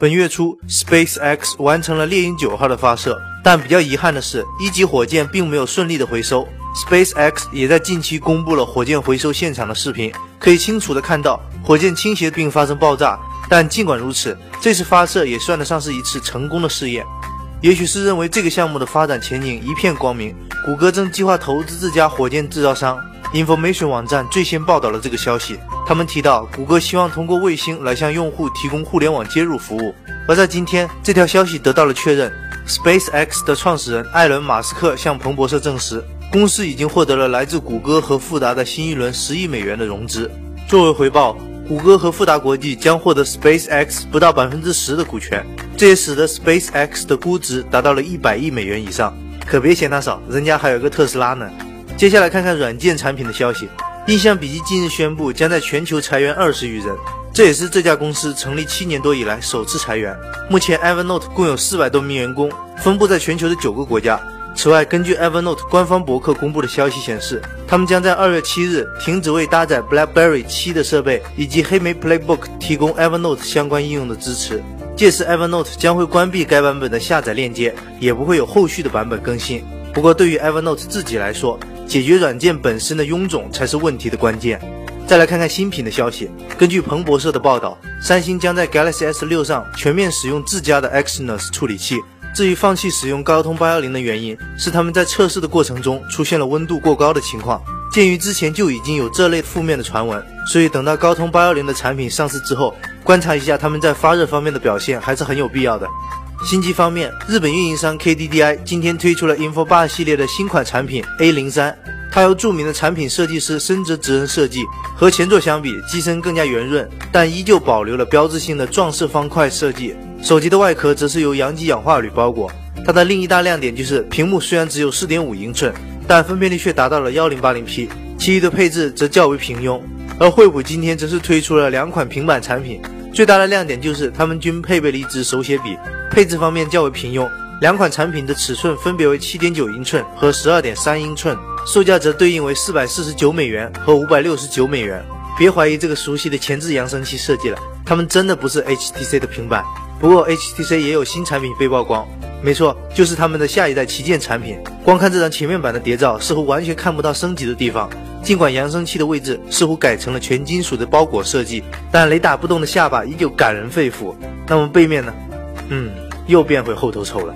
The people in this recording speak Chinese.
本月初，SpaceX 完成了猎鹰九号的发射，但比较遗憾的是，一级火箭并没有顺利的回收。SpaceX 也在近期公布了火箭回收现场的视频，可以清楚的看到火箭倾斜并发生爆炸。但尽管如此，这次发射也算得上是一次成功的试验。也许是认为这个项目的发展前景一片光明，谷歌正计划投资这家火箭制造商。Information 网站最先报道了这个消息。他们提到，谷歌希望通过卫星来向用户提供互联网接入服务。而在今天，这条消息得到了确认。SpaceX 的创始人艾伦·马斯克向彭博社证实，公司已经获得了来自谷歌和富达的新一轮十亿美元的融资。作为回报，谷歌和富达国际将获得 SpaceX 不到百分之十的股权，这也使得 SpaceX 的估值达到了一百亿美元以上。可别嫌它少，人家还有个特斯拉呢。接下来看看软件产品的消息。印象笔记近日宣布，将在全球裁员二十余人，这也是这家公司成立七年多以来首次裁员。目前，Evernote 共有四百多名员工，分布在全球的九个国家。此外，根据 Evernote 官方博客公布的消息显示，他们将在二月七日停止为搭载 BlackBerry 七的设备以及黑莓 Playbook 提供 Evernote 相关应用的支持。届时，Evernote 将会关闭该版本的下载链接，也不会有后续的版本更新。不过，对于 Evernote 自己来说，解决软件本身的臃肿才是问题的关键。再来看看新品的消息。根据彭博社的报道，三星将在 Galaxy S6 上全面使用自家的 Exynos 处理器。至于放弃使用高通810的原因，是他们在测试的过程中出现了温度过高的情况。鉴于之前就已经有这类负面的传闻，所以等到高通810的产品上市之后，观察一下他们在发热方面的表现还是很有必要的。新机方面，日本运营商 KDDI 今天推出了 Info 8系列的新款产品 A 零三，它由著名的产品设计师深泽直人设计。和前作相比，机身更加圆润，但依旧保留了标志性的撞色方块设计。手机的外壳则是由阳极氧化铝包裹。它的另一大亮点就是屏幕虽然只有4.5英寸，但分辨率却达到了 1080P。其余的配置则较为平庸。而惠普今天则是推出了两款平板产品。最大的亮点就是它们均配备了一支手写笔，配置方面较为平庸。两款产品的尺寸分别为七点九英寸和十二点三英寸，售价则对应为四百四十九美元和五百六十九美元。别怀疑这个熟悉的前置扬声器设计了，它们真的不是 HTC 的平板。不过 HTC 也有新产品被曝光，没错，就是他们的下一代旗舰产品。光看这张前面板的谍照，似乎完全看不到升级的地方。尽管扬声器的位置似乎改成了全金属的包裹设计，但雷打不动的下巴依旧感人肺腑。那么背面呢？嗯，又变回后头丑了。